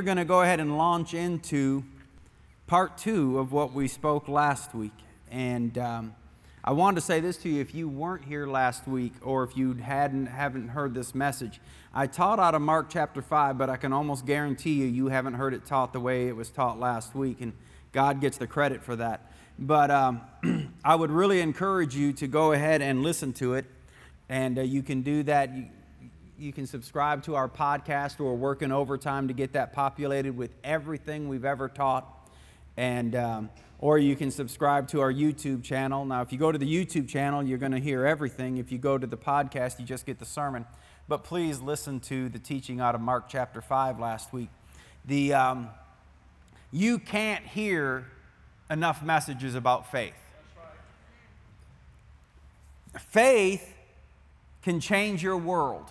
We're going to go ahead and launch into part two of what we spoke last week. And um, I wanted to say this to you if you weren't here last week or if you hadn't, haven't heard this message. I taught out of Mark chapter 5, but I can almost guarantee you, you haven't heard it taught the way it was taught last week. And God gets the credit for that. But um, I would really encourage you to go ahead and listen to it. And uh, you can do that. You, you can subscribe to our podcast. We're working overtime to get that populated with everything we've ever taught. And, um, or you can subscribe to our YouTube channel. Now, if you go to the YouTube channel, you're going to hear everything. If you go to the podcast, you just get the sermon. But please listen to the teaching out of Mark chapter 5 last week. The, um, you can't hear enough messages about faith. Faith can change your world.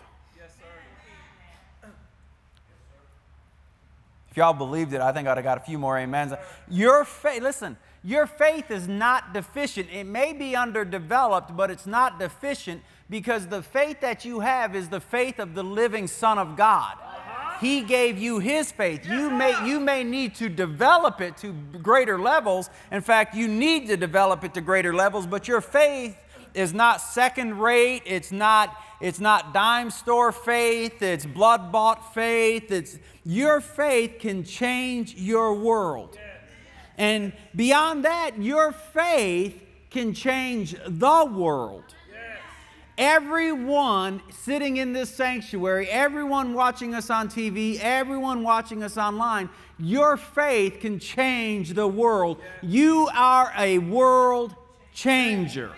Y'all believed it, I think I'd have got a few more amens. Your faith, listen, your faith is not deficient. It may be underdeveloped, but it's not deficient because the faith that you have is the faith of the living Son of God. Uh-huh. He gave you His faith. You may, you may need to develop it to greater levels. In fact, you need to develop it to greater levels, but your faith is not second rate. It's not, it's not dime store faith. It's blood bought faith. It's, your faith can change your world. And beyond that, your faith can change the world. Everyone sitting in this sanctuary, everyone watching us on TV, everyone watching us online, your faith can change the world. You are a world changer.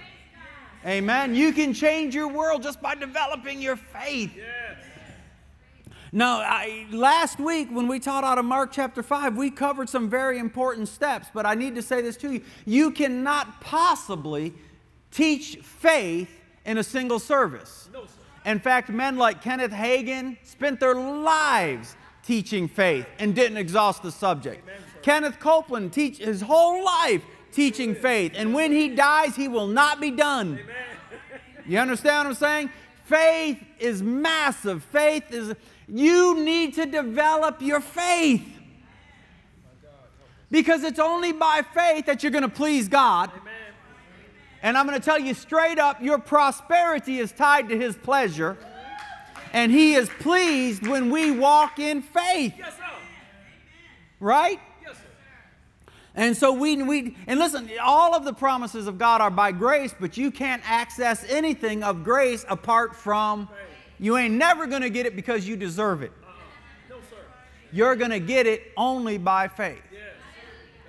Amen. You can change your world just by developing your faith. Now, I, last week when we taught out of Mark chapter 5, we covered some very important steps, but I need to say this to you. You cannot possibly teach faith in a single service. No, in fact, men like Kenneth Hagin spent their lives teaching faith and didn't exhaust the subject. Amen, Kenneth Copeland teach his whole life teaching faith, and when he dies, he will not be done. You understand what I'm saying? Faith is massive. Faith is you need to develop your faith. Because it's only by faith that you're going to please God. And I'm going to tell you straight up your prosperity is tied to His pleasure. And He is pleased when we walk in faith. Right? Yes, and so we, we, and listen, all of the promises of God are by grace, but you can't access anything of grace apart from, you ain't never going to get it because you deserve it. Uh-uh. No, You're going to get it only by faith.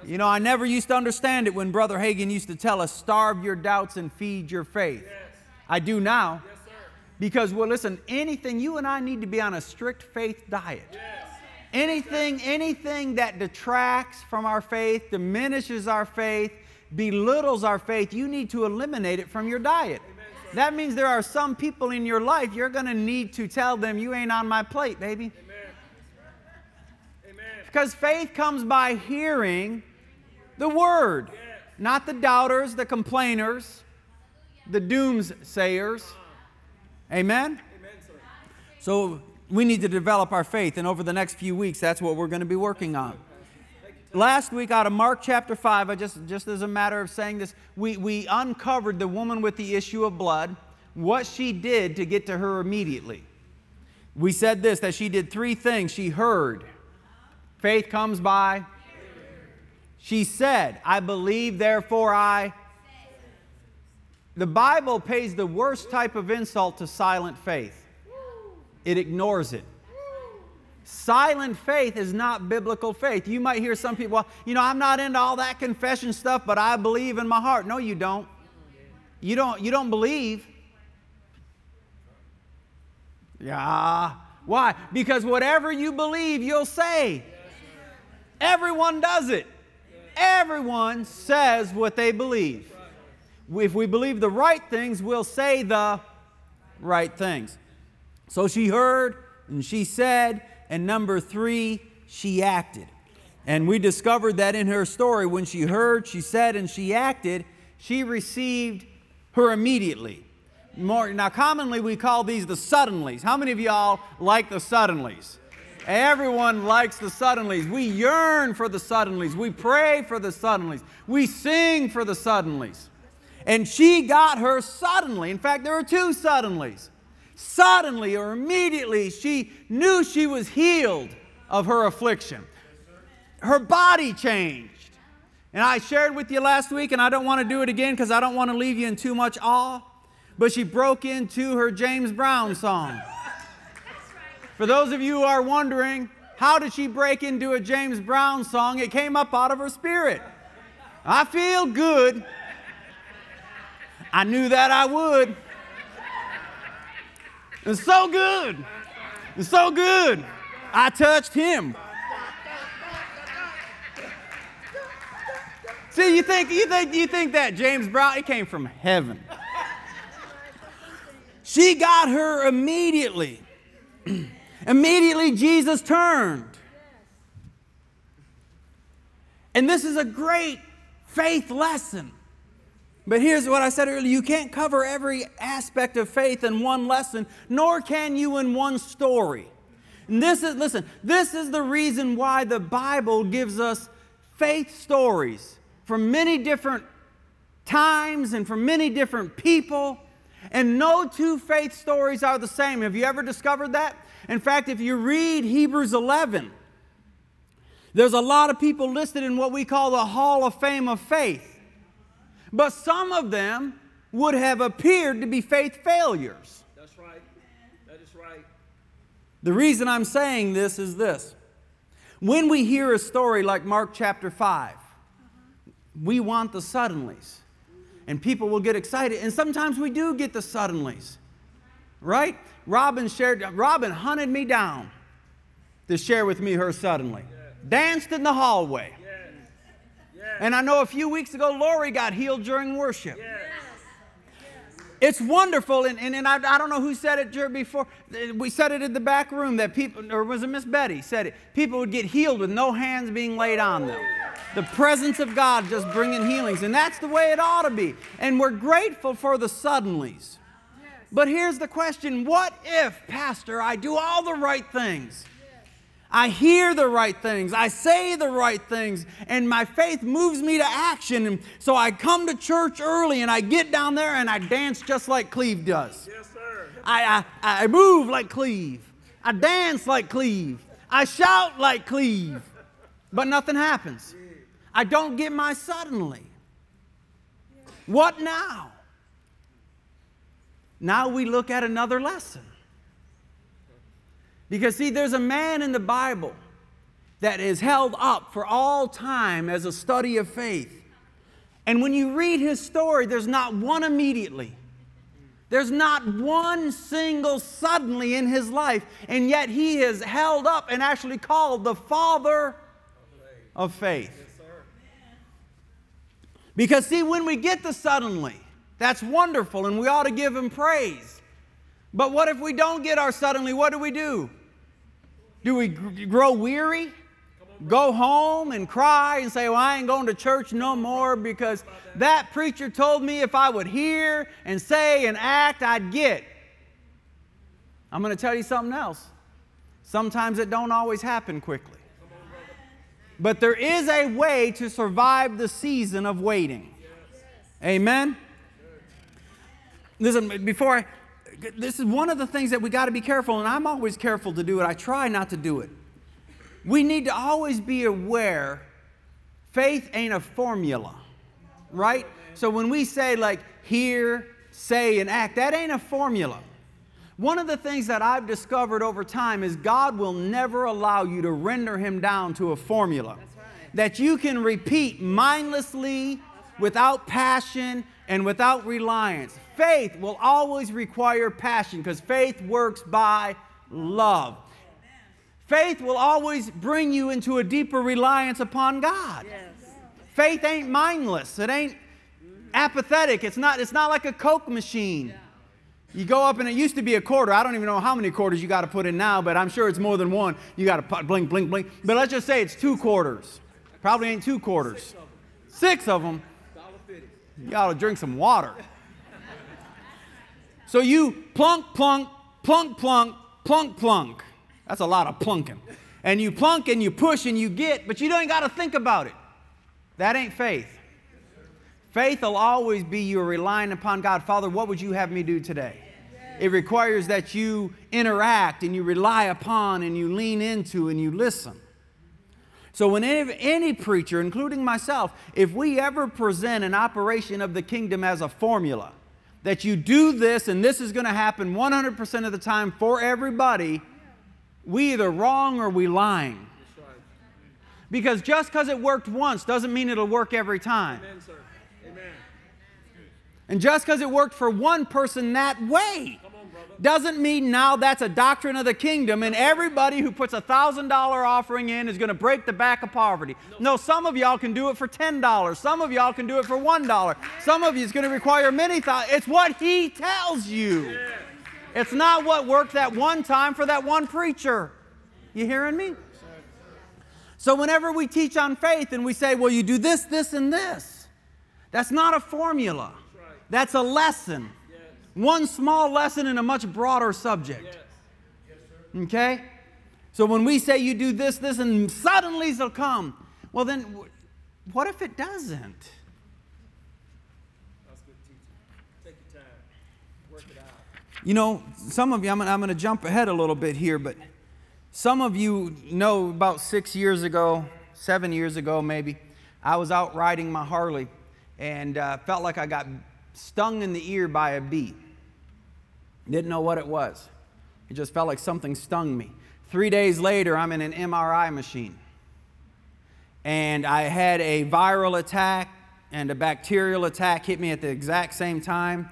You know, I never used to understand it when Brother Hagin used to tell us, starve your doubts and feed your faith. Yes. I do now. Yes, sir. because, well, listen, anything, you and I need to be on a strict faith diet. Anything, anything that detracts from our faith, diminishes our faith, belittles our faith, you need to eliminate it from your diet. That means there are some people in your life you're going to need to tell them, you ain't on my plate, baby. Amen. Because faith comes by hearing the Word, not the doubters, the complainers, the doomsayers. Amen? So we need to develop our faith, and over the next few weeks, that's what we're going to be working on. Last week, out of Mark chapter 5, I just, just as a matter of saying this, we, we uncovered the woman with the issue of blood, what she did to get to her immediately. We said this that she did three things. She heard. Faith comes by she said, I believe, therefore I. The Bible pays the worst type of insult to silent faith, it ignores it. Silent faith is not biblical faith. You might hear some people, well, you know, I'm not into all that confession stuff, but I believe in my heart. No, you don't. You don't, you don't believe. Yeah. Why? Because whatever you believe, you'll say. Everyone does it. Everyone says what they believe. If we believe the right things, we'll say the right things. So she heard and she said, and number three, she acted. And we discovered that in her story, when she heard, she said, and she acted, she received her immediately. More, now, commonly we call these the suddenlies. How many of y'all like the suddenlies? Everyone likes the suddenlies. We yearn for the suddenlies. We pray for the suddenlies. We sing for the suddenlies. And she got her suddenly. In fact, there are two suddenlies. Suddenly or immediately, she knew she was healed of her affliction. Her body changed. And I shared with you last week, and I don't want to do it again because I don't want to leave you in too much awe. But she broke into her James Brown song. For those of you who are wondering, how did she break into a James Brown song? It came up out of her spirit. I feel good. I knew that I would. It's so good. It's so good. I touched him. See, you think you think you think that James Brown it came from heaven. She got her immediately. immediately Jesus turned. And this is a great faith lesson. But here's what I said earlier you can't cover every aspect of faith in one lesson, nor can you in one story. And this is, listen, this is the reason why the Bible gives us faith stories from many different times and from many different people. And no two faith stories are the same. Have you ever discovered that? In fact, if you read Hebrews 11, there's a lot of people listed in what we call the Hall of Fame of faith. But some of them would have appeared to be faith failures. That's right. That is right. The reason I'm saying this is this. When we hear a story like Mark chapter 5, we want the suddenlies. And people will get excited. And sometimes we do get the suddenlies. Right? Robin shared, Robin hunted me down to share with me her suddenly. Danced in the hallway. And I know a few weeks ago, Lori got healed during worship. It's wonderful, and, and, and I, I, don't know who said it before. We said it in the back room that people, or was it Miss Betty said it? People would get healed with no hands being laid on them. The presence of God just bringing healings, and that's the way it ought to be. And we're grateful for the suddenlies. But here's the question What if, Pastor, I do all the right things? I hear the right things, I say the right things, and my faith moves me to action. And so I come to church early and I get down there and I dance just like Cleve does. Yes, sir. I, I, I move like Cleve. I dance like Cleve. I shout like Cleve. But nothing happens. I don't get my suddenly. What now? Now we look at another lesson. Because, see, there's a man in the Bible that is held up for all time as a study of faith. And when you read his story, there's not one immediately. There's not one single suddenly in his life, and yet he is held up and actually called the father of faith. Because, see, when we get the suddenly, that's wonderful and we ought to give him praise. But what if we don't get our suddenly? What do we do? Do we grow weary? Go home and cry and say, Well, I ain't going to church no more because that preacher told me if I would hear and say and act, I'd get. I'm going to tell you something else. Sometimes it don't always happen quickly. But there is a way to survive the season of waiting. Amen? Listen, before I, this is one of the things that we got to be careful, and I'm always careful to do it. I try not to do it. We need to always be aware faith ain't a formula, right? So when we say, like, hear, say, and act, that ain't a formula. One of the things that I've discovered over time is God will never allow you to render Him down to a formula right. that you can repeat mindlessly, without passion, and without reliance. Faith will always require passion because faith works by love. Faith will always bring you into a deeper reliance upon God. Yes. Faith ain't mindless. It ain't apathetic. It's not, it's not like a Coke machine. You go up and it used to be a quarter. I don't even know how many quarters you got to put in now, but I'm sure it's more than one. You got to blink, blink, blink. But let's just say it's two quarters. Probably ain't two quarters. Six of them. You ought to drink some water. So you plunk, plunk, plunk, plunk, plunk, plunk. That's a lot of plunking. And you plunk and you push and you get, but you don't got to think about it. That ain't faith. Faith will always be you relying upon God. Father, what would you have me do today? It requires that you interact and you rely upon and you lean into and you listen. So, when any, any, preacher, including myself, if we ever present an operation of the kingdom as a formula, that you do this and this is going to happen 100% of the time for everybody, we either wrong or we lying. Because just because it worked once doesn't mean it'll work every time. Amen, sir. Amen. And just because it worked for one person that way doesn't mean now that's a doctrine of the kingdom and everybody who puts a thousand dollar offering in is going to break the back of poverty. No, some of y'all can do it for ten dollars. Some of y'all can do it for one dollar. Some of you is going to require many thousands. It's what he tells you. It's not what worked that one time for that one preacher. You hearing me? So whenever we teach on faith and we say, well, you do this, this, and this, that's not a formula. That's a lesson. One small lesson in a much broader subject. Okay? So when we say you do this, this, and suddenly it'll come, well, then what if it doesn't? That's good teaching. Take your time, work it out. You know, some of you, I'm, I'm going to jump ahead a little bit here, but some of you know about six years ago, seven years ago maybe, I was out riding my Harley and uh, felt like I got stung in the ear by a bee. Didn't know what it was. It just felt like something stung me. Three days later, I'm in an MRI machine. And I had a viral attack and a bacterial attack hit me at the exact same time.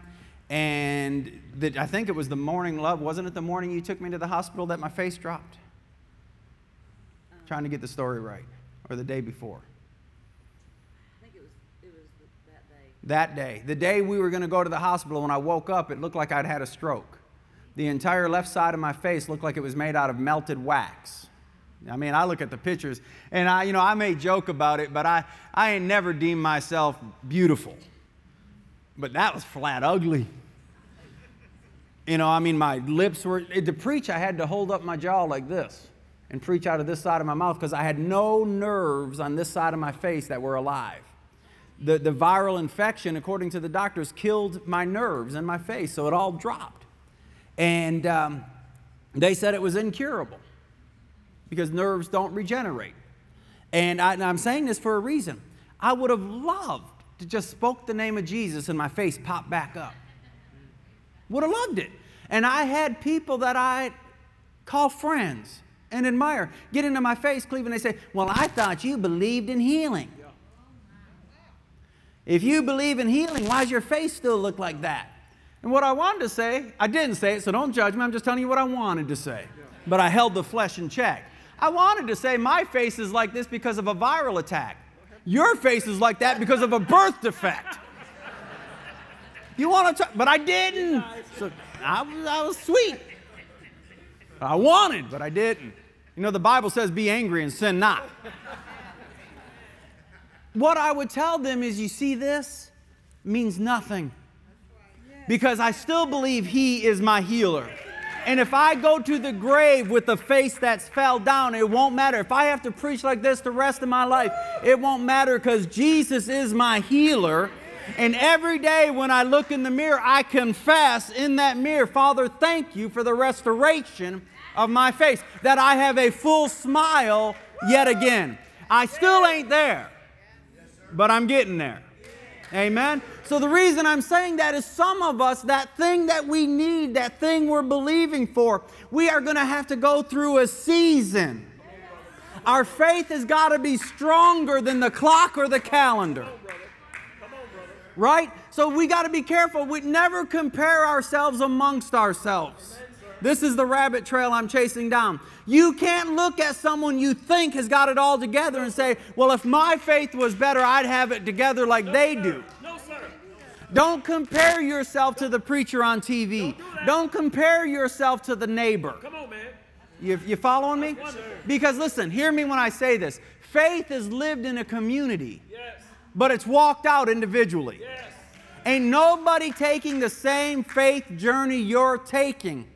And the, I think it was the morning, love. Wasn't it the morning you took me to the hospital that my face dropped? Trying to get the story right. Or the day before. That day. The day we were going to go to the hospital, when I woke up, it looked like I'd had a stroke. The entire left side of my face looked like it was made out of melted wax. I mean, I look at the pictures, and I, you know, I may joke about it, but I, I ain't never deemed myself beautiful. But that was flat ugly. You know, I mean, my lips were, to preach, I had to hold up my jaw like this and preach out of this side of my mouth because I had no nerves on this side of my face that were alive the, the viral infection, according to the doctors, killed my nerves and my face, so it all dropped. And um, they said it was incurable because nerves don't regenerate. And, I, am saying this for a reason. I would have loved to just spoke the name of Jesus and my face popped back up. Would have loved it. And I had people that I call friends and admire get into my face, Cleveland. They say, Well, I thought you believed in healing. If you believe in healing, why does your face still look like that? And what I wanted to say, I didn't say it, so don't judge me. I'm just telling you what I wanted to say. But I held the flesh in check. I wanted to say my face is like this because of a viral attack. Your face is like that because of a birth defect. You want to talk, but I didn't. So I was, I was sweet. I wanted, but I didn't. You know, the Bible says, be angry and sin not. What I would tell them is, you see, this means nothing. Because I still believe He is my healer. And if I go to the grave with a face that's fell down, it won't matter. If I have to preach like this the rest of my life, it won't matter because Jesus is my healer. And every day when I look in the mirror, I confess in that mirror, Father, thank you for the restoration of my face, that I have a full smile yet again. I still ain't there but I'm getting there. Amen. So the reason I'm saying that is some of us, that thing that we need, that thing we're believing for, we are going to have to go through a season. Our faith has got to be stronger than the clock or the calendar. Right? So we got to be careful. We never compare ourselves amongst ourselves. This is the rabbit trail I'm chasing down. You can't look at someone you think has got it all together and say, well, if my faith was better, I'd have it together like no, they sir. do. No, sir. Don't compare yourself to the preacher on TV. Don't, do Don't compare yourself to the neighbor. Come on, man. You, you following me? Because listen, hear me when I say this. Faith is lived in a community, yes. but it's walked out individually. Yes. Ain't nobody taking the same faith journey you're taking.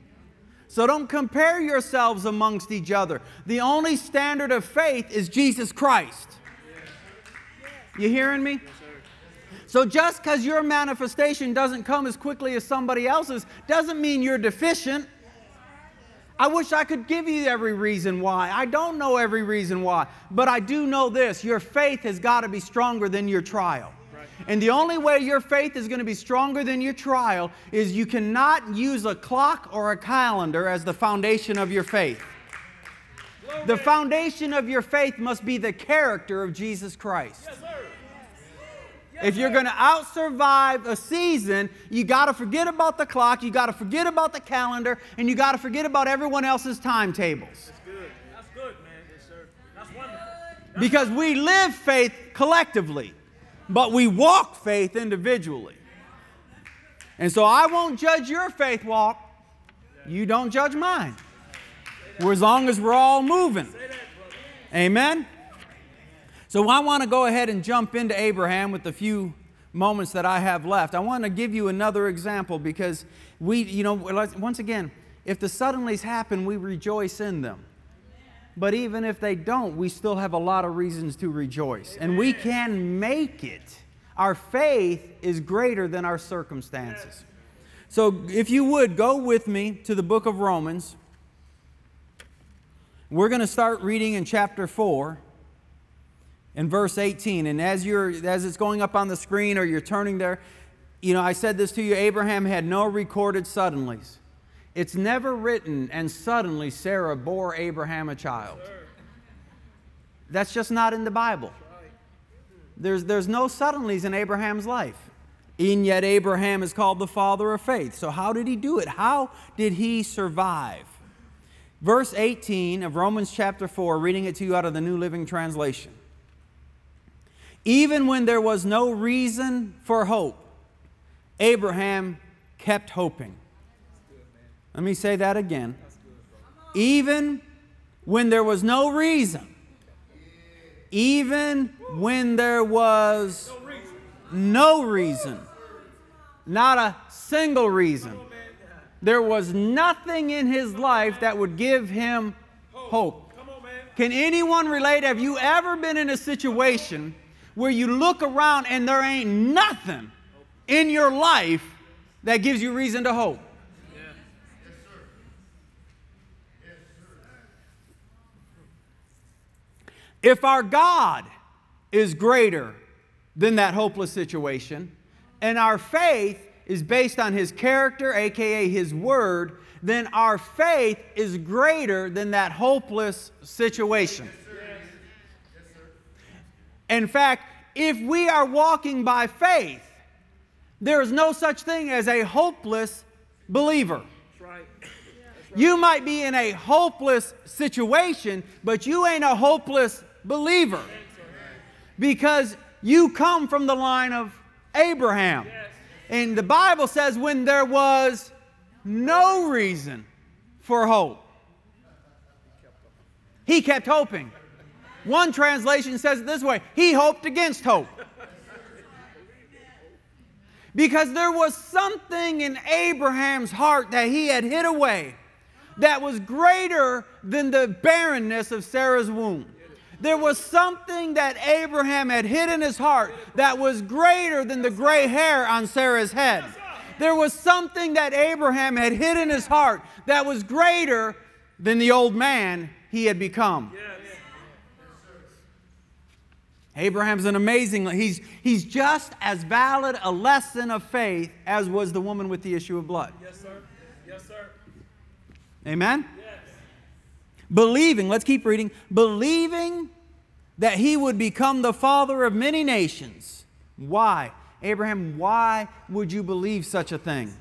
So don't compare yourselves amongst each other. The only standard of faith is Jesus Christ. You hearing me? So just because your manifestation doesn't come as quickly as somebody else's doesn't mean you're deficient. I wish I could give you every reason why. I don't know every reason why. But I do know this your faith has got to be stronger than your trial. And the only way your faith is going to be stronger than your trial is you cannot use a clock or a calendar as the foundation of your faith. The foundation of your faith must be the character of Jesus Christ. If you're going to out survive a season, you got to forget about the clock, you got to forget about the calendar, and you got to forget about everyone else's timetables. That's good. That's good, man. Yes, sir. That's wonderful. Because we live faith collectively, but we walk faith individually. And so I won't judge your faith walk. You don't judge mine. As long as we're all moving. Amen. So I want to go ahead and jump into Abraham with a few moments that I have left. I want to give you another example because we, you know, once again, if the suddenlies happen, we rejoice in them. But even if they don't, we still have a lot of reasons to rejoice. And we can make it. Our faith is greater than our circumstances. So if you would, go with me to the book of Romans. We're going to start reading in chapter 4 in verse 18. And as you're as it's going up on the screen or you're turning there, you know, I said this to you, Abraham had no recorded suddenlies. It's never written, and suddenly Sarah bore Abraham a child. That's just not in the Bible. There's, there's no suddenlies in Abraham's life. And yet, Abraham is called the father of faith. So, how did he do it? How did he survive? Verse 18 of Romans chapter 4, reading it to you out of the New Living Translation. Even when there was no reason for hope, Abraham kept hoping. Let me say that again. Even when there was no reason, even when there was no reason, not a single reason, there was nothing in his life that would give him hope. Can anyone relate? Have you ever been in a situation where you look around and there ain't nothing in your life that gives you reason to hope? If our God is greater than that hopeless situation, and our faith is based on His character, aka His Word, then our faith is greater than that hopeless situation. In fact, if we are walking by faith, there is no such thing as a hopeless believer. You might be in a hopeless situation, but you ain't a hopeless believer because you come from the line of Abraham. And the Bible says when there was no reason for hope, he kept hoping. One translation says it this way He hoped against hope. Because there was something in Abraham's heart that he had hid away that was greater than the barrenness of Sarah's womb. There was something that Abraham had hid in his heart that was greater than the gray hair on Sarah's head. There was something that Abraham had hid in his heart that was greater than the old man he had become. Abraham's an amazing, he's, he's just as valid a lesson of faith as was the woman with the issue of blood. Yes, sir. Yes, sir. Amen? Yes. Believing, let's keep reading, believing that he would become the father of many nations. Why? Abraham, why would you believe such a thing?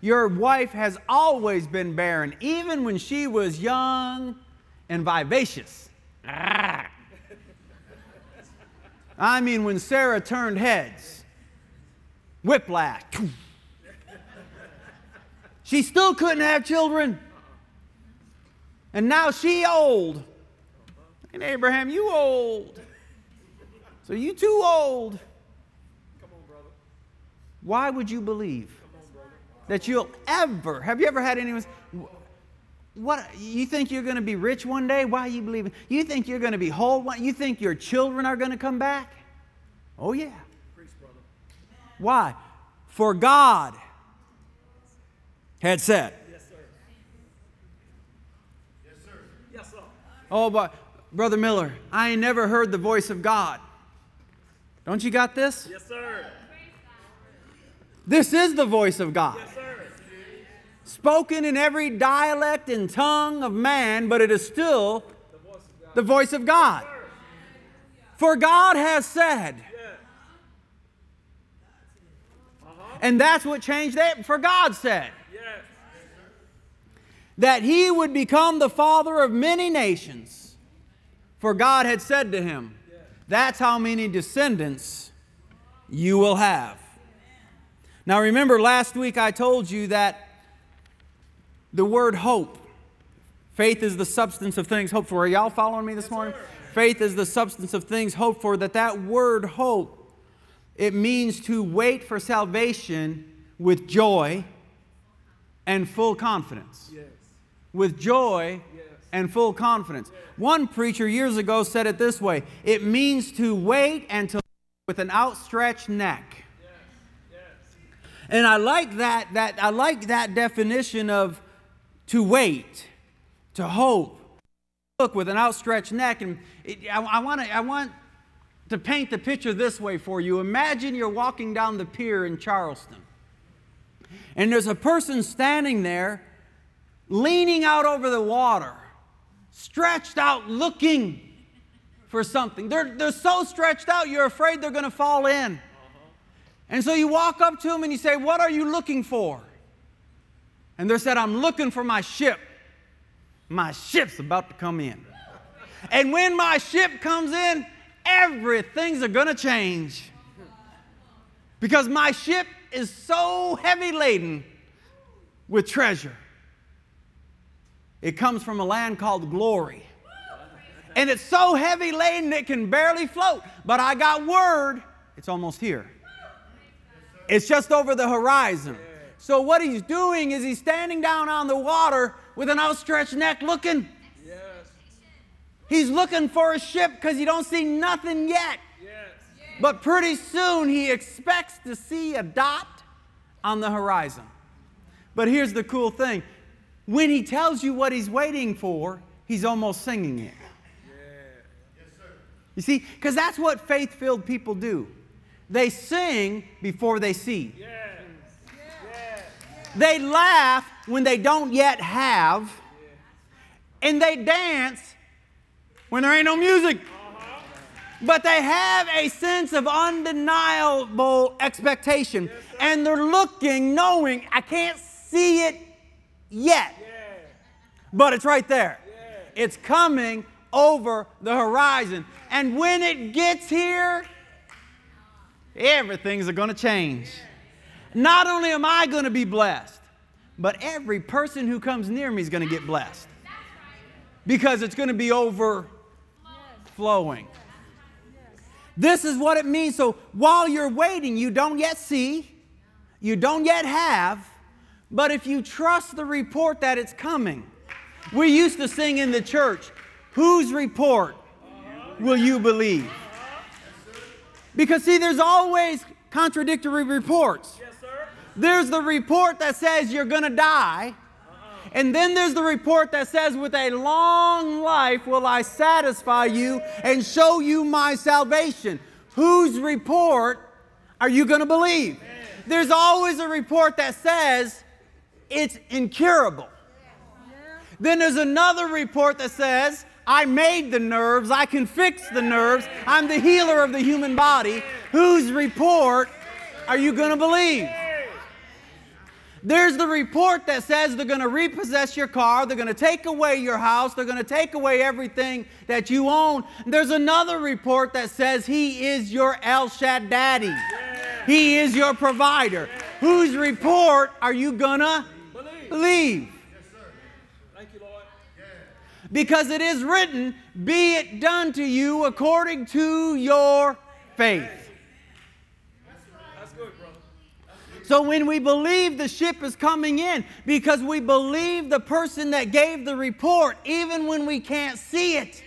Your wife has always been barren, even when she was young and vivacious. I mean, when Sarah turned heads, whiplash. She still couldn't have children. And now she old. And Abraham, you old. So you too old. Come on, brother. Why would you believe that you'll ever, have you ever had anyone, what you think you're going to be rich one day? Why are you believing? You think you're going to be whole? One, you think your children are going to come back? Oh yeah. Why? For God had said. Yes, sir. Yes, sir. Yes, sir. Oh, but Brother Miller, I ain't never heard the voice of God. Don't you got this? Yes, sir. This is the voice of God. Yes, sir. Spoken in every dialect and tongue of man, but it is still The voice of God. voice of God. Sir. For God has said. Uh-huh. and that's what changed that. For God said Yes. that he would become the father of many nations. For God had said to him, That's how many descendants you will have. Now, remember, last week I told you that the word hope, faith is the substance of things hoped for. Are y'all following me this morning? Faith is the substance of things hoped for. That that word hope, it means to wait for salvation with joy and full confidence Yes. with joy Yes. And full confidence. One preacher years ago said it this way it means to wait and to with an outstretched neck. And I like that, that I like that definition of to wait, to hope, look with an outstretched neck. And it, I, I, wanna, I want to paint the picture this way for you. Imagine you're walking down the pier in Charleston, and there's a person standing there leaning out over the water, stretched out looking for something. They're, they're so stretched out, you're afraid they're going to fall in. And so you walk up to them and you say, What are you looking for? And they said, I'm looking for my ship. My ship's about to come in. And when my ship comes in, everything's going to change. Because my ship is so heavy laden with treasure. It comes from a land called glory. And it's so heavy laden it can barely float. But I got word, it's almost here. It's just over the horizon. So what he's doing is he's standing down on the water with an outstretched neck looking. He's looking for a ship because he don't see nothing yet. But pretty soon he expects to see a dot on the horizon. But here's the cool thing when he tells you what he's waiting for, he's almost singing it. You see, because that's what faith filled people do. They sing before they see. Yes. Yes. They laugh when they don't yet have. And they dance when there ain't no music. Uh-huh. But they have a sense of undeniable expectation. And they're looking, knowing, I can't see it yet. But it's right there. Yeah. It's coming over the horizon. And when it gets here, everything's going to change. Not only am I going to be blessed, but every person who comes near me is going to get blessed. Because it's going to be overflowing. This is what it means. So while you're waiting, you don't yet see, you don't yet have, but if you trust the report that it's coming, we used to sing in the church, whose report will you believe? Because, see, there's always contradictory reports. There's the report that says you're going to die. And then there's the report that says, with a long life will I satisfy you and show you my salvation. Whose report are you going to believe? There's always a report that says it's incurable. Then there's another report that says, I made the nerves, I can fix the nerves, I'm the healer of the human body. Whose report are you going to believe? There's the report that says they're going to repossess your car, they're going to take away your house, they're going to take away everything that you own. There's another report that says He is your El Shaddai, He is your provider. Whose report are you going to Believe. believe? Thank you, Lord. Because it is written, Be it done to you according to your faith. That's good, brother. So when we believe the ship is coming in, because we believe the person that gave the report, even when we can't see it.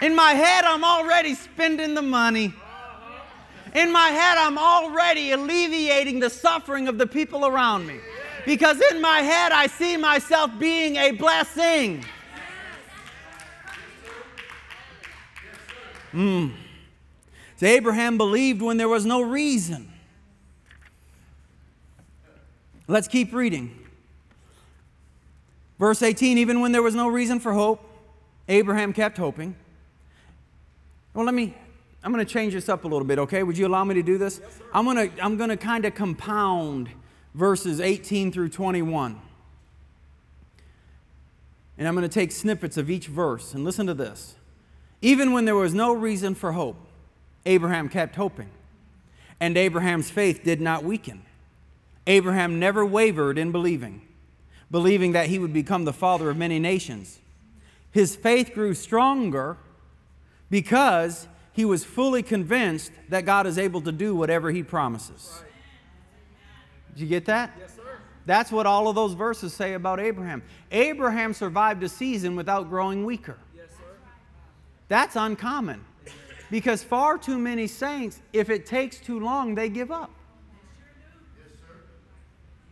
In my head, I'm already spending the money. In my head, I'm already alleviating the suffering of the people around me. Because in my head, I see myself being a blessing. Mm. So Abraham believed when there was no reason. Let's keep reading. Verse 18 even when there was no reason for hope, Abraham kept hoping. Well, let me, I'm going to change this up a little bit, okay? Would you allow me to do this? Yes, I'm going to, I'm going to kind of compound verses 18 through 21. And I'm going to take snippets of each verse and listen to this. Even when there was no reason for hope, Abraham kept hoping, and Abraham's faith did not weaken. Abraham never wavered in believing, believing that he would become the father of many nations. His faith grew stronger because he was fully convinced that God is able to do whatever he promises. Did you get that? Yes, sir. That's what all of those verses say about Abraham. Abraham survived a season without growing weaker. Yes, sir. That's uncommon because far too many saints, if it takes too long, they give up.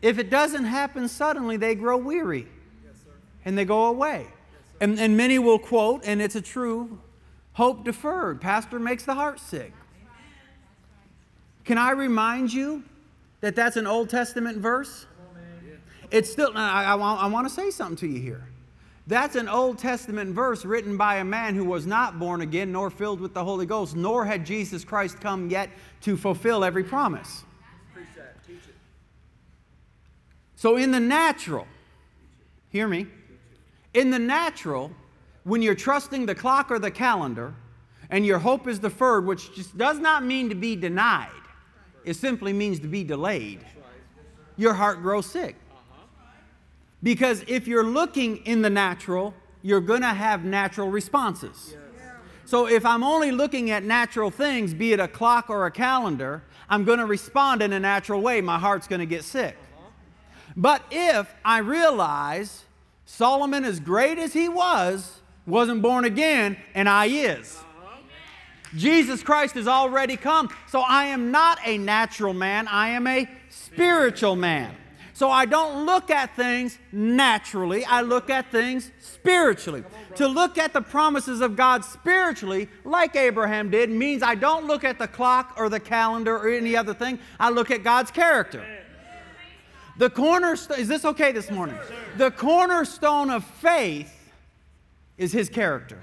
If it doesn't happen suddenly, they grow weary yes, sir. and they go away. And, and many will quote, and it's a true hope deferred. Pastor makes the heart sick. Can I remind you that that's an Old Testament verse? It's still, I, I, I want to say something to you here. That's an Old Testament verse written by a man who was not born again nor filled with the Holy Ghost, nor had Jesus Christ come yet to fulfill every promise. So, in the natural, hear me, in the natural, when you're trusting the clock or the calendar and your hope is deferred, which just does not mean to be denied, it simply means to be delayed, your heart grows sick. Because if you're looking in the natural, you're going to have natural responses. So if I'm only looking at natural things, be it a clock or a calendar, I'm going to respond in a natural way. My heart's going to get sick. But if I realize Solomon, as great as he was, wasn't born again, and I is. Jesus Christ has already come. So I am not a natural man, I am a spiritual man. So I don't look at things naturally, I look at things spiritually. To look at the promises of God spiritually, like Abraham did, means I don't look at the clock or the calendar or any other thing, I look at God's character. The cornerstone, is this okay this morning? The cornerstone of faith is his character.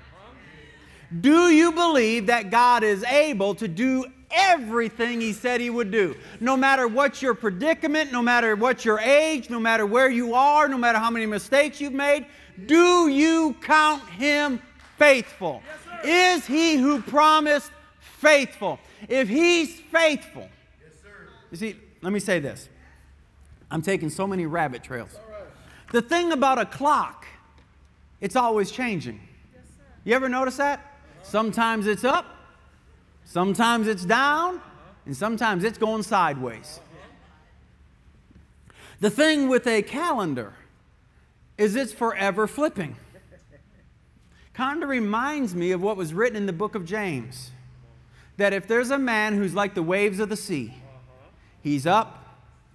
Do you believe that God is able to do everything he said he would do? No matter what your predicament, no matter what your age, no matter where you are, no matter how many mistakes you've made, do you count him faithful? Yes, is he who promised faithful? If he's faithful, yes, you see, let me say this I'm taking so many rabbit trails. The thing about a clock, it's always changing. You ever notice that? Sometimes it's up, sometimes it's down, and sometimes it's going sideways. The thing with a calendar is it's forever flipping. Kind of reminds me of what was written in the book of James that if there's a man who's like the waves of the sea, he's up,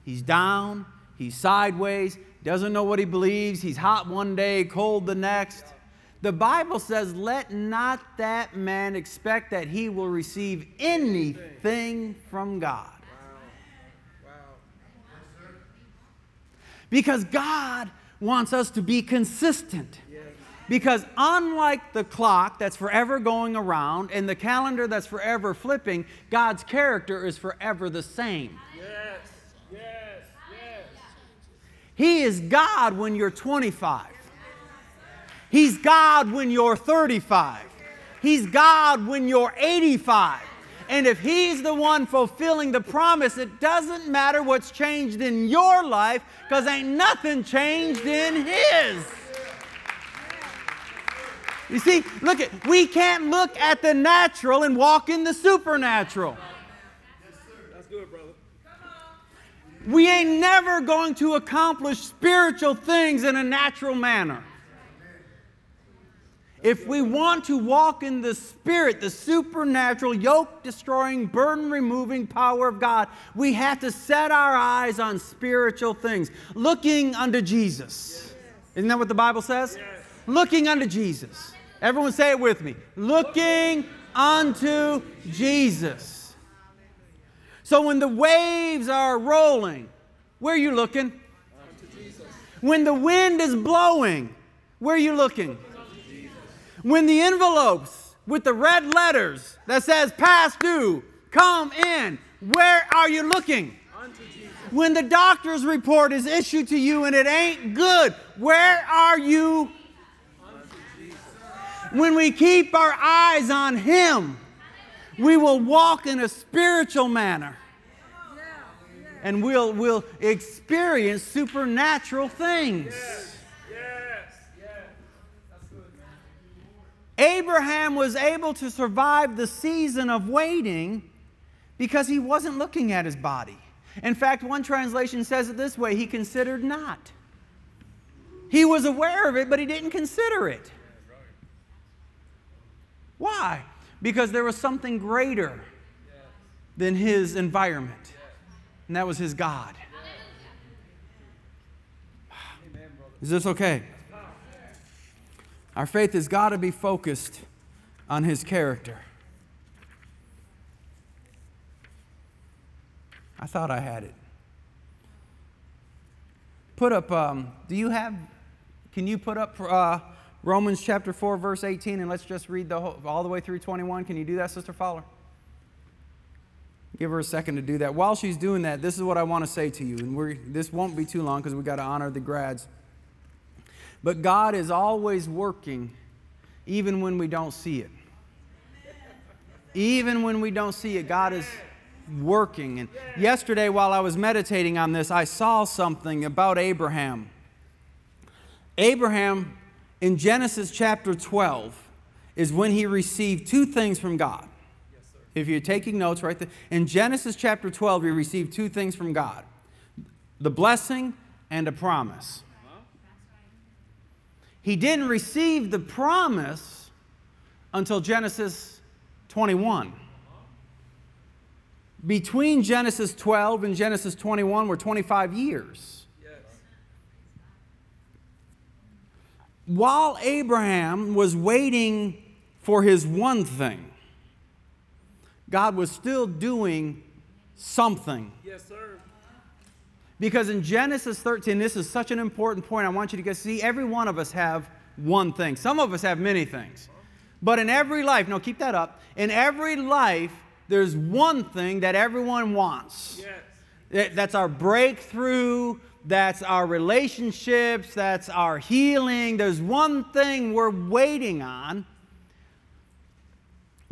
He's down, he's sideways, doesn't know what he believes, he's hot one day, cold the next. The Bible says, Let not that man expect that he will receive anything from God. Because God wants us to be consistent. Because unlike the clock that's forever going around and the calendar that's forever flipping, God's character is forever the same. yes yes He is God when you're 25. He's God when you're 35. He's God when you're 85. And if He's the one fulfilling the promise, it doesn't matter what's changed in your life because ain't nothing changed in His. You see, look at we can't look at the natural and walk in the supernatural. That's good, brother. We ain't never going to accomplish spiritual things in a natural manner. If we want to walk in the Spirit, the supernatural, yoke destroying, burden removing power of God, we have to set our eyes on spiritual things, looking unto Jesus. Isn't that what the Bible says? Looking unto Jesus. Everyone say it with me. Looking unto Jesus. So when the waves are rolling, where are you looking? When the wind is blowing, where are you looking? When the envelopes with the red letters that says past due come in, where are you looking? When the doctor's report is issued to you and it ain't good, where are you? When we keep our eyes on Him, we will walk in a spiritual manner and we'll, we'll experience supernatural things. Abraham was able to survive the season of waiting because he wasn't looking at his body. In fact, one translation says it this way he considered not. He was aware of it, but he didn't consider it. Why? Because there was something greater than his environment, and that was his God. Is this okay? Our faith has got to be focused on his character. I thought I had it. Put up, um, do you have, can you put up uh, Romans chapter 4, verse 18, and let's just read the whole, all the way through 21? Can you do that, Sister Fowler? Give her a second to do that. While she's doing that, this is what I want to say to you, and this won't be too long because we've got to honor the grads. But God is always working, even when we don't see it. Even when we don't see it, God is working. And yesterday, while I was meditating on this, I saw something about Abraham. Abraham, in Genesis chapter 12, is when he received two things from God. If you're taking notes right there, in Genesis chapter 12, he received two things from God the blessing and a promise. He didn't receive the promise until Genesis 21. Between Genesis 12 and Genesis 21 were 25 years. While Abraham was waiting for his one thing, God was still doing something. Yes, sir. Because in Genesis 13, this is such an important point. I want you to get see every one of us have one thing. Some of us have many things. But in every life, no, keep that up. In every life, there's one thing that everyone wants. Yes. That's our breakthrough, that's our relationships, that's our healing. There's one thing we're waiting on.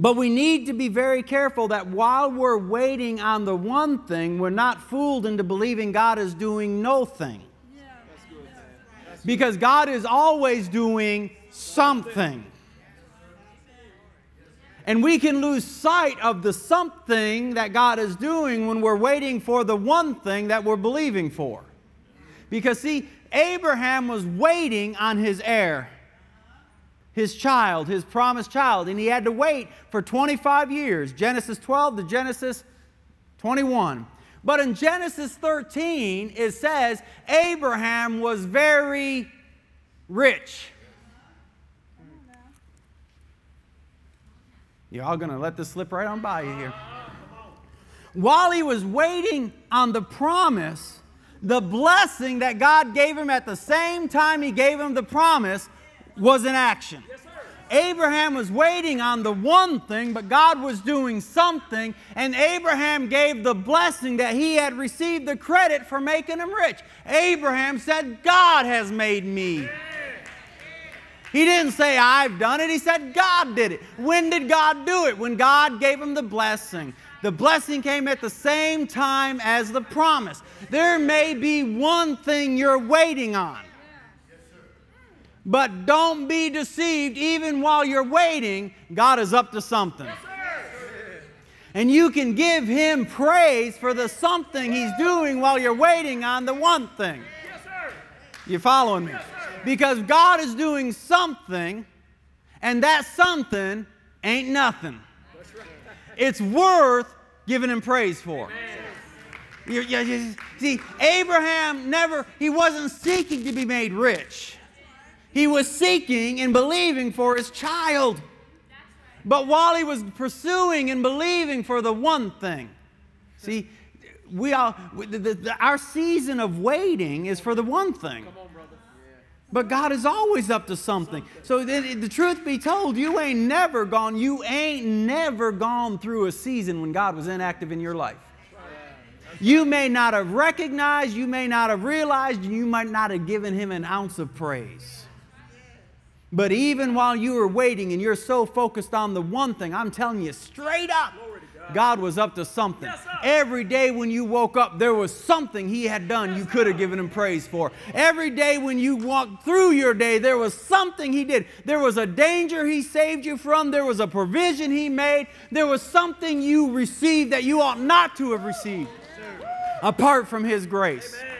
But we need to be very careful that while we're waiting on the one thing, we're not fooled into believing God is doing no thing. Because God is always doing something. And we can lose sight of the something that God is doing when we're waiting for the one thing that we're believing for. Because, see, Abraham was waiting on his heir his child, his promised child, and he had to wait for 25 years Genesis 12 to Genesis 21. But in Genesis 13, it says Abraham was very rich. Y'all gonna let this slip right on by you here. While he was waiting on the promise, the blessing that God gave him at the same time he gave him the promise was in action. Abraham was waiting on the one thing, but God was doing something, and Abraham gave the blessing that he had received the credit for making him rich. Abraham said, God has made me. He didn't say, I've done it. He said, God did it. When did God do it? When God gave him the blessing. The blessing came at the same time as the promise. There may be one thing you're waiting on. But don't be deceived, even while you're waiting, God is up to something. And you can give him praise for the something he's doing while you're waiting on the one thing. Yes, sir. You following me? Because God is doing something, and that something ain't nothing. It's worth giving him praise for. You- you- you- see, Abraham never, he wasn't seeking to be made rich. He was seeking and believing for his child. But while he was pursuing and believing for the one thing, see, we all, the, the, the- our season of waiting is for the one thing. On. But God is always up to something. So the, the truth be told, you ain't never gone, you ain't never gone through a season when God was inactive in your life. You may not have recognized, you may not have realized, you might not have given him an ounce of praise. But even while you were waiting and you're so focused on the one thing, I'm telling you straight up, God. God was up to something. Yes. Every day when you woke up, there was something He had done you could have given Him praise for. Every day when you walked through your day, there was something He did. There was a danger He saved you from, there was a provision He made, there was something you received that you ought not to have received apart from His grace. Amen.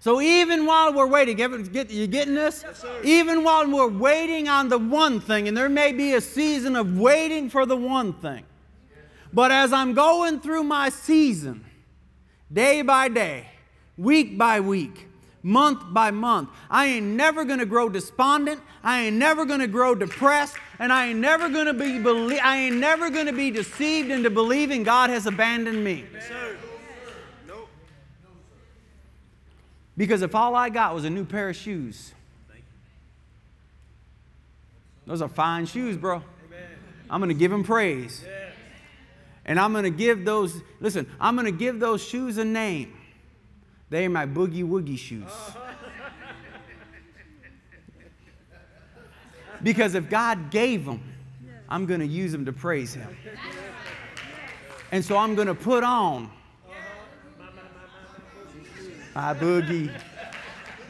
So even while we're waiting, you getting this? even while we're waiting on the one thing, and there may be a season of waiting for the one thing, but as I'm going through my season, day by day, week by week, month by month, I ain't never gonna grow despondent. I ain't never gonna grow depressed, and I ain't never gonna be belie- I ain't never gonna be deceived into believing God has abandoned me. Because if all I got was a new pair of shoes, those are fine shoes, bro. I'm going to give him praise. And I'm going to give those, listen, I'm going to give those shoes a name. They are my boogie woogie shoes. Because if God gave them, I'm going to use them to praise him. And so I'm going to put on my boogie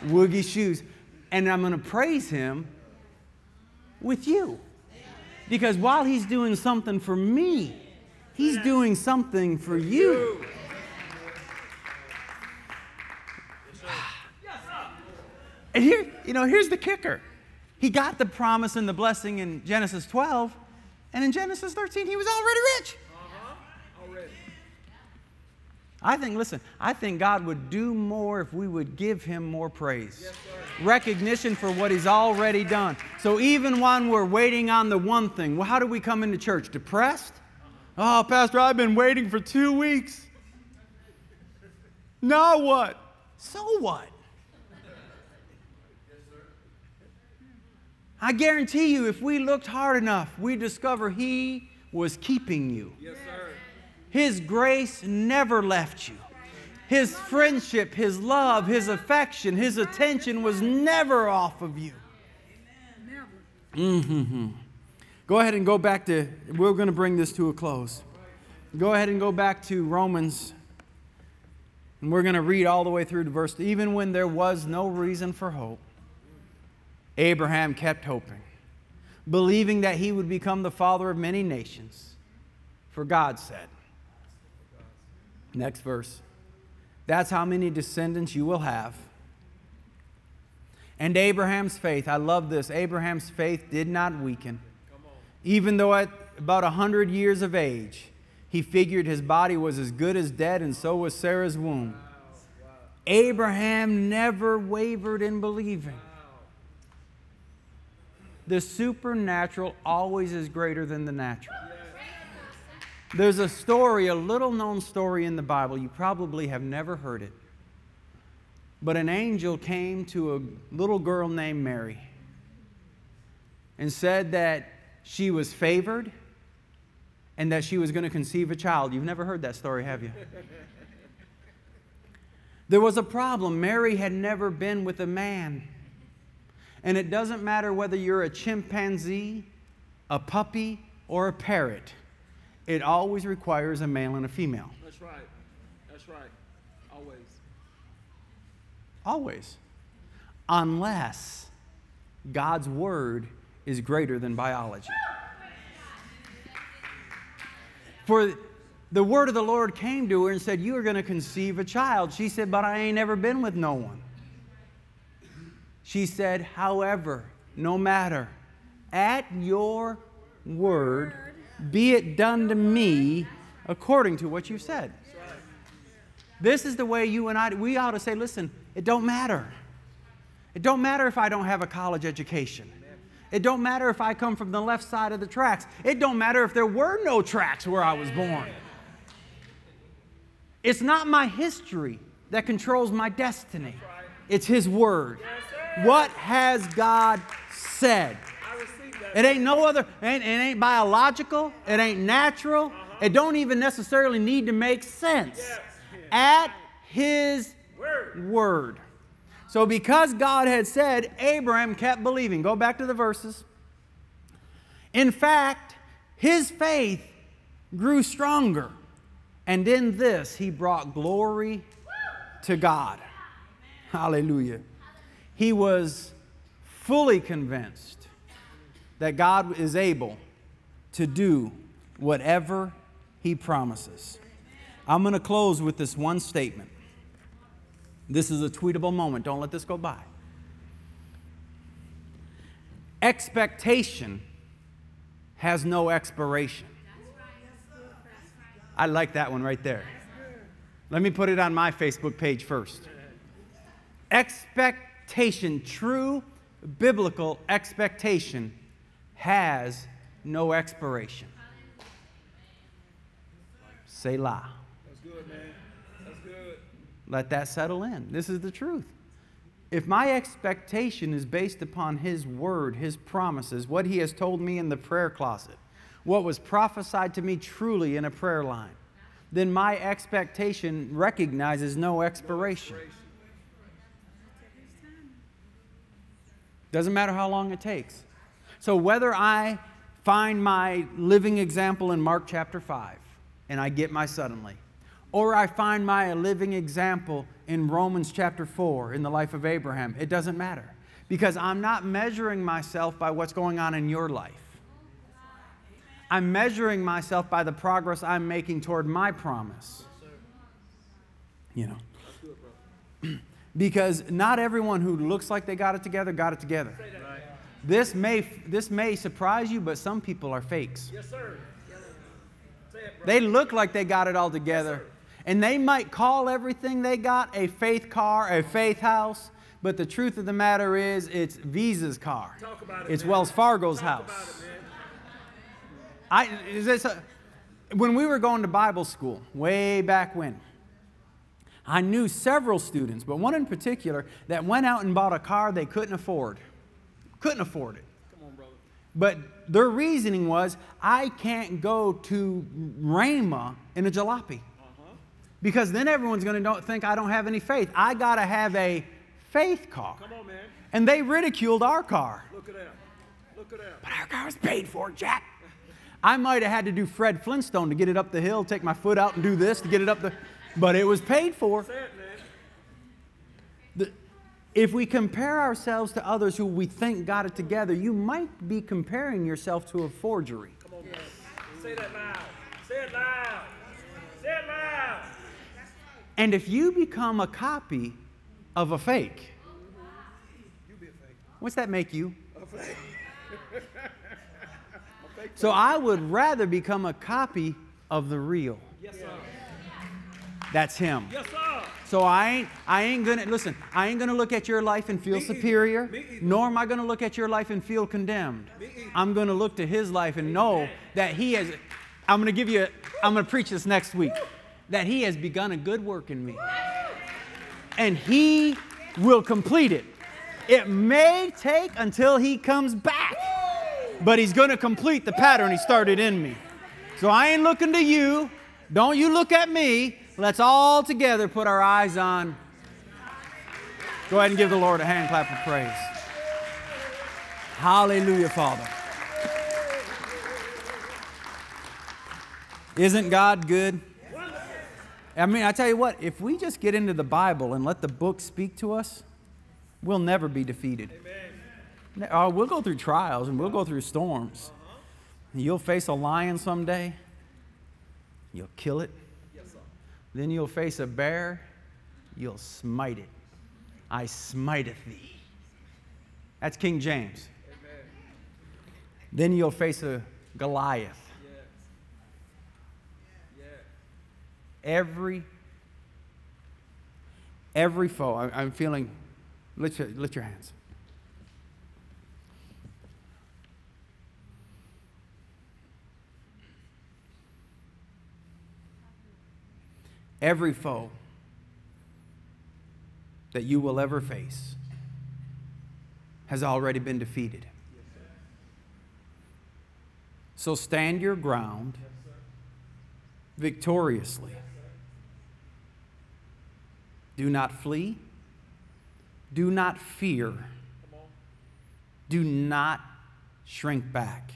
woogie shoes. And I'm going to praise him with you. Because while he's doing something for me, he's doing something for you. And here, you know, here's the kicker. He got the promise and the blessing in Genesis 12, and in Genesis 13, he was already rich. I think, listen, I think God would do more if we would give him more praise. Recognition for what he's already done. So even when we're waiting on the one thing, well, how do we come into church? Depressed? Oh, Pastor, I've been waiting for two weeks. Now what? So what? Yes, sir. I guarantee you, if we looked hard enough, we discover he was keeping you. Yes, sir. His grace never left you. His friendship, His love, His affection, His attention was never off of you. hmm Go ahead and go back to, we're going to bring this to a close. Go ahead and go back to Romans, and we're going to read all the way through to verse. Even when there was no reason for hope, Abraham kept hoping, believing that he would become the father of many nations. For God said, Next verse. That's how many descendants you will have. And Abraham's faith, I love this. Abraham's faith did not weaken. Even though at about a 100 years of age, he figured his body was as good as dead, and so was Sarah's womb. Abraham never wavered in believing. The supernatural always is greater than the natural. There's a story, a little known story in the Bible. You probably have never heard it. But an angel came to a little girl named Mary and said that she was favored and that she was going to conceive a child. You've never heard that story, have you? There was a problem. Mary had never been with a man. And it doesn't matter whether you're a chimpanzee, a puppy, or a parrot, it always requires a male and a female. That's right. That's right. Always. Always. Unless God's word is greater than biology. For the word of the Lord came to her and said, You are going to conceive a child. She said, But I ain't never been with no one. She said, However, no matter, at your word, be it done to me according to what you said. This is the way you and I, we ought to say, listen, it don't matter. It don't matter if I don't have a college education. It don't matter if I come from the left side of the tracks. It don't matter if there were no tracks where I was born. It's not my history that controls my destiny. It's his word. What has God said? It ain't no other, it ain't, it ain't biological, it ain't natural, uh-huh. it don't even necessarily need to make sense. At his word. So, because God had said, Abraham kept believing. Go back to the verses. In fact, his faith grew stronger. And in this, he brought glory to God. Hallelujah. He was fully convinced that God is able to do whatever he promises. I'm going to close with this one statement. This is a tweetable moment. Don't let this go by. Expectation has no expiration. I like that one right there. Let me put it on my Facebook page first. Expectation, true biblical expectation, has no expiration. Selah. That's good, man. That's good. Let that settle in. This is the truth. If my expectation is based upon His word, His promises, what He has told me in the prayer closet, what was prophesied to me truly in a prayer line, then my expectation recognizes no expiration. Doesn't matter how long it takes. So whether I find my living example in Mark chapter 5 and I get my suddenly, or I find my living example in Romans chapter 4 in the life of Abraham, it doesn't matter because I'm not measuring myself by what's going on in your life. I'm measuring myself by the progress I'm making toward my promise. You know. because not everyone who looks like they got it together got it together. This may, this may surprise you, but some people are fakes. Yes, sir. They look like they got it all together. And they might call everything they got a faith car, a faith house, but the truth of the matter is it's Visa's car. Talk about it, It's man. Wells Fargo's Talk house. about it, man. I, is this a, when we were going to Bible school, way back when, I knew several students, but one in particular, that went out and bought a car they couldn't afford. Couldn't afford it. Come on, brother. But their reasoning was, I can't go to Rhema in a jalopy. Uh-huh. Because then everyone's going to think I don't have any faith. I got to have a faith car. Come on, man. And they ridiculed our car. Look at that. Look at that. But our car was paid for, Jack. I might have had to do Fred Flintstone to get it up the hill, take my foot out and do this to get it up the, but it was paid for. Say it, man. The- if we compare ourselves to others who we think got it together, you might be comparing yourself to a forgery. Come on, man. Say that loud. Say it loud. Say it loud. And if you become a copy of a fake, a fake. what's that make you? A fake. So I would rather become a copy of the real. Yes, sir. That's him. Yes, sir. So I ain't, I ain't gonna listen. I ain't gonna look at your life and feel Me superior, nor am I gonna look at your life and feel condemned. I'm gonna look to His life and know that He has. I'm gonna give you. I'm gonna preach this next week. That He has begun a good work in me, and He will complete it. It may take until He comes back, but He's gonna complete the pattern He started in me. So I ain't looking to you. Don't you look at me. Let's all together put our eyes on. Go ahead and give the Lord a hand clap of praise. Hallelujah, Father. Isn't God good? I mean, I tell you what, if we just get into the Bible and let the book speak to us, we'll never be defeated. Oh, we'll go through trials and we'll go through storms. You'll face a lion someday. You'll kill it. Then you'll face a bear. You'll smite it. I smiteth thee. That's King James. Amen. Then you'll face a Goliath. Yes. Yes. Every every foe. I, I'm feeling. Lift your, lift your hands. Every foe that you will ever face has already been defeated. So stand your ground victoriously. Do not flee. Do not fear. Do not shrink back.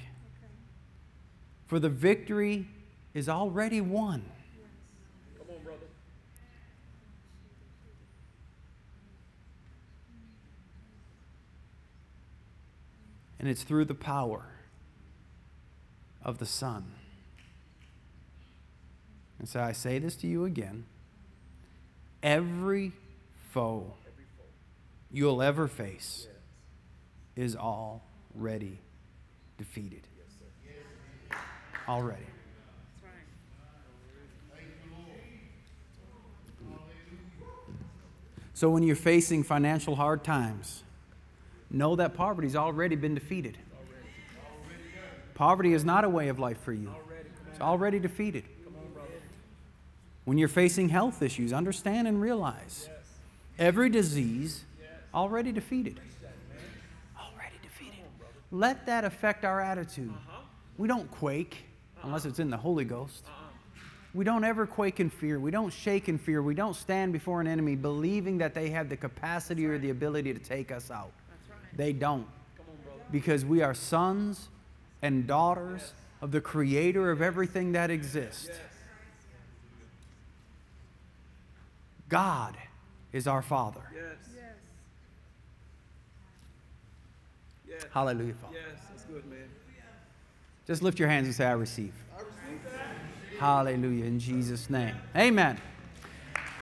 For the victory is already won. Come on, brother. And it's through the power of the Son. And so I say this to you again every foe you'll ever face is already defeated. Already. So when you're facing financial hard times, know that poverty's already been defeated. Poverty is not a way of life for you. It's already defeated. When you're facing health issues, understand and realize every disease already defeated. Already defeated. Let that affect our attitude. We don't quake unless it's in the Holy Ghost. We don't ever quake in fear. We don't shake in fear. We don't stand before an enemy believing that they have the capacity or the ability to take us out. They don't. Because we are sons and daughters of the creator of everything that exists. God is our Father. Hallelujah, Father. Yes. That's good, man. Just lift your hands and say, I receive. I receive. Hallelujah in Jesus' name. Amen.